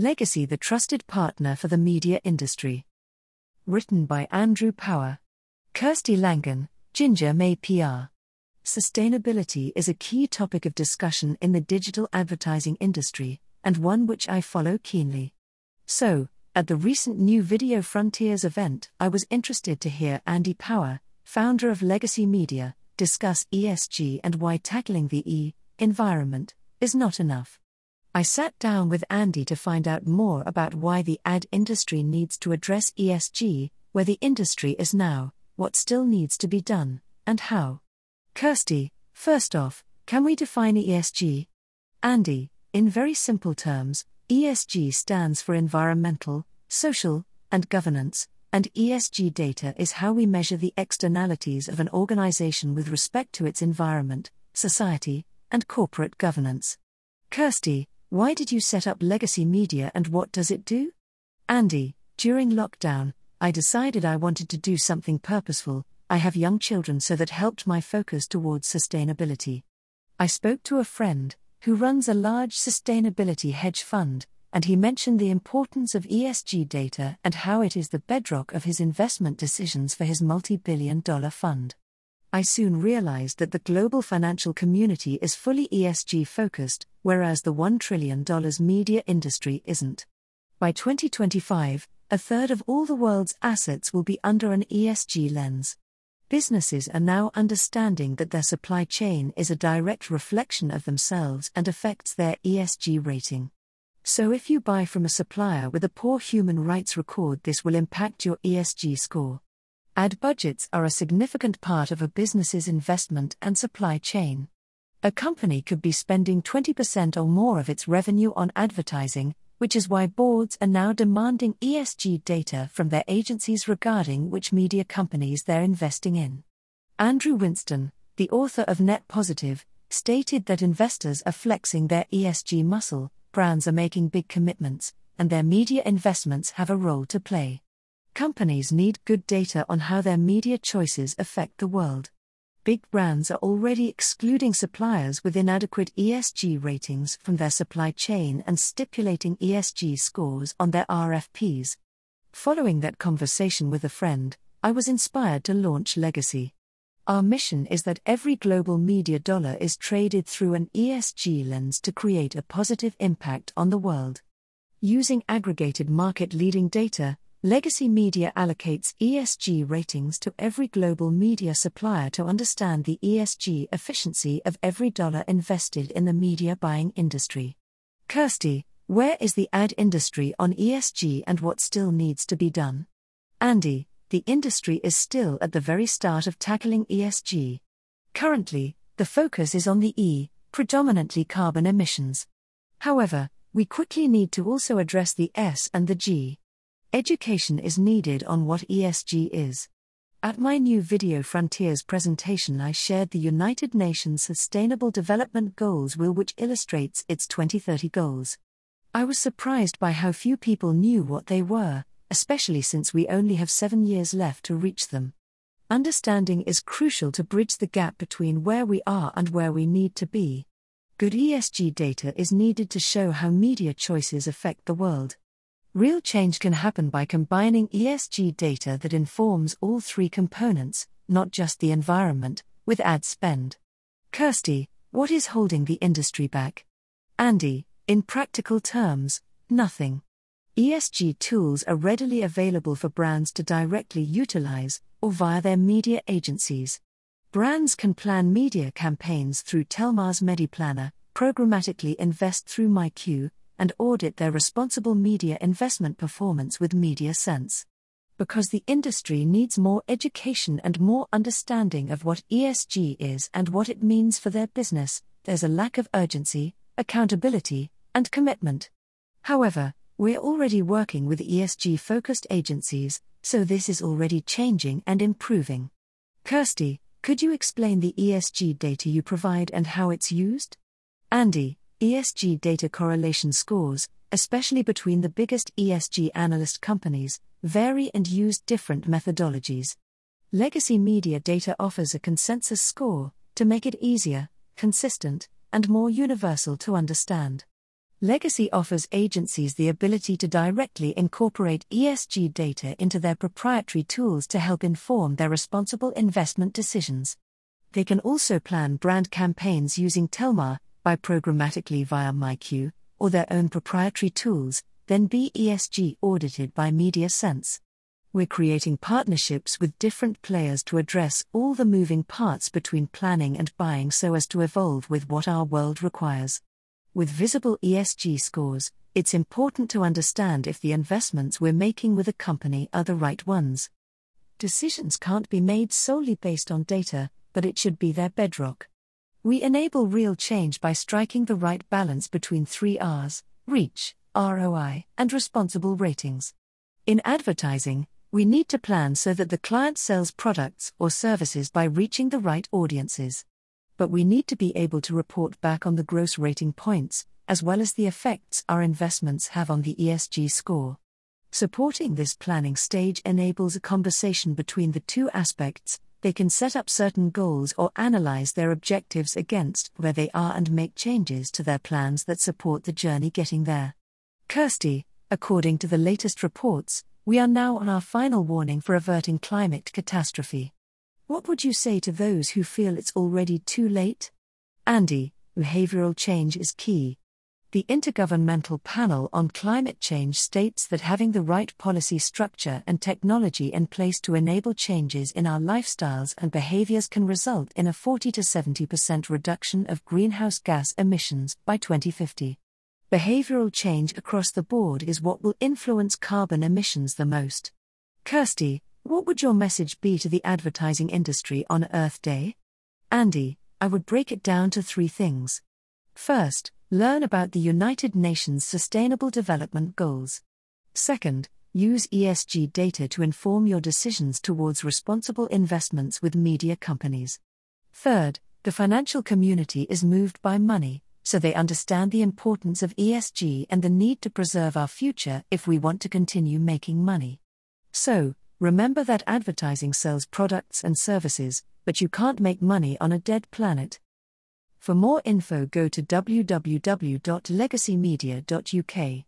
Legacy the Trusted Partner for the Media Industry. Written by Andrew Power. Kirsty Langan, GingerMay PR. Sustainability is a key topic of discussion in the digital advertising industry, and one which I follow keenly. So, at the recent New Video Frontiers event, I was interested to hear Andy Power, founder of Legacy Media, discuss ESG and why tackling the E environment is not enough. I sat down with Andy to find out more about why the ad industry needs to address ESG, where the industry is now, what still needs to be done, and how. Kirsty, first off, can we define ESG? Andy, in very simple terms, ESG stands for environmental, social, and governance, and ESG data is how we measure the externalities of an organization with respect to its environment, society, and corporate governance. Kirsty, why did you set up Legacy Media and what does it do? Andy, during lockdown, I decided I wanted to do something purposeful. I have young children, so that helped my focus towards sustainability. I spoke to a friend who runs a large sustainability hedge fund, and he mentioned the importance of ESG data and how it is the bedrock of his investment decisions for his multi billion dollar fund. I soon realized that the global financial community is fully ESG focused, whereas the $1 trillion media industry isn't. By 2025, a third of all the world's assets will be under an ESG lens. Businesses are now understanding that their supply chain is a direct reflection of themselves and affects their ESG rating. So, if you buy from a supplier with a poor human rights record, this will impact your ESG score. Ad budgets are a significant part of a business's investment and supply chain. A company could be spending 20% or more of its revenue on advertising, which is why boards are now demanding ESG data from their agencies regarding which media companies they're investing in. Andrew Winston, the author of Net Positive, stated that investors are flexing their ESG muscle, brands are making big commitments, and their media investments have a role to play. Companies need good data on how their media choices affect the world. Big brands are already excluding suppliers with inadequate ESG ratings from their supply chain and stipulating ESG scores on their RFPs. Following that conversation with a friend, I was inspired to launch Legacy. Our mission is that every global media dollar is traded through an ESG lens to create a positive impact on the world. Using aggregated market leading data, Legacy Media allocates ESG ratings to every global media supplier to understand the ESG efficiency of every dollar invested in the media buying industry. Kirsty, where is the ad industry on ESG and what still needs to be done? Andy, the industry is still at the very start of tackling ESG. Currently, the focus is on the E, predominantly carbon emissions. However, we quickly need to also address the S and the G. Education is needed on what ESG is. At my new Video Frontiers presentation, I shared the United Nations Sustainable Development Goals wheel, which illustrates its 2030 goals. I was surprised by how few people knew what they were, especially since we only have seven years left to reach them. Understanding is crucial to bridge the gap between where we are and where we need to be. Good ESG data is needed to show how media choices affect the world. Real change can happen by combining ESG data that informs all three components, not just the environment, with ad spend. Kirsty, what is holding the industry back? Andy, in practical terms, nothing. ESG tools are readily available for brands to directly utilize, or via their media agencies. Brands can plan media campaigns through Telmar's MediPlanner, programmatically invest through MiQ, and audit their responsible media investment performance with MediaSense. Because the industry needs more education and more understanding of what ESG is and what it means for their business, there's a lack of urgency, accountability, and commitment. However, we're already working with ESG focused agencies, so this is already changing and improving. Kirsty, could you explain the ESG data you provide and how it's used? Andy, ESG data correlation scores, especially between the biggest ESG analyst companies, vary and use different methodologies. Legacy Media Data offers a consensus score to make it easier, consistent, and more universal to understand. Legacy offers agencies the ability to directly incorporate ESG data into their proprietary tools to help inform their responsible investment decisions. They can also plan brand campaigns using Telmar by programmatically via MiQ or their own proprietary tools, then be ESG audited by MediaSense. We're creating partnerships with different players to address all the moving parts between planning and buying so as to evolve with what our world requires. With visible ESG scores, it's important to understand if the investments we're making with a company are the right ones. Decisions can't be made solely based on data, but it should be their bedrock. We enable real change by striking the right balance between three R's reach, ROI, and responsible ratings. In advertising, we need to plan so that the client sells products or services by reaching the right audiences. But we need to be able to report back on the gross rating points, as well as the effects our investments have on the ESG score. Supporting this planning stage enables a conversation between the two aspects they can set up certain goals or analyze their objectives against where they are and make changes to their plans that support the journey getting there. Kirsty, according to the latest reports, we are now on our final warning for averting climate catastrophe. What would you say to those who feel it's already too late? Andy, behavioral change is key. The Intergovernmental Panel on Climate Change states that having the right policy structure and technology in place to enable changes in our lifestyles and behaviors can result in a 40 to 70% reduction of greenhouse gas emissions by 2050. Behavioral change across the board is what will influence carbon emissions the most. Kirsty, what would your message be to the advertising industry on Earth Day? Andy, I would break it down to three things. First, learn about the United Nations Sustainable Development Goals. Second, use ESG data to inform your decisions towards responsible investments with media companies. Third, the financial community is moved by money, so they understand the importance of ESG and the need to preserve our future if we want to continue making money. So, remember that advertising sells products and services, but you can't make money on a dead planet. For more info, go to www.legacymedia.uk.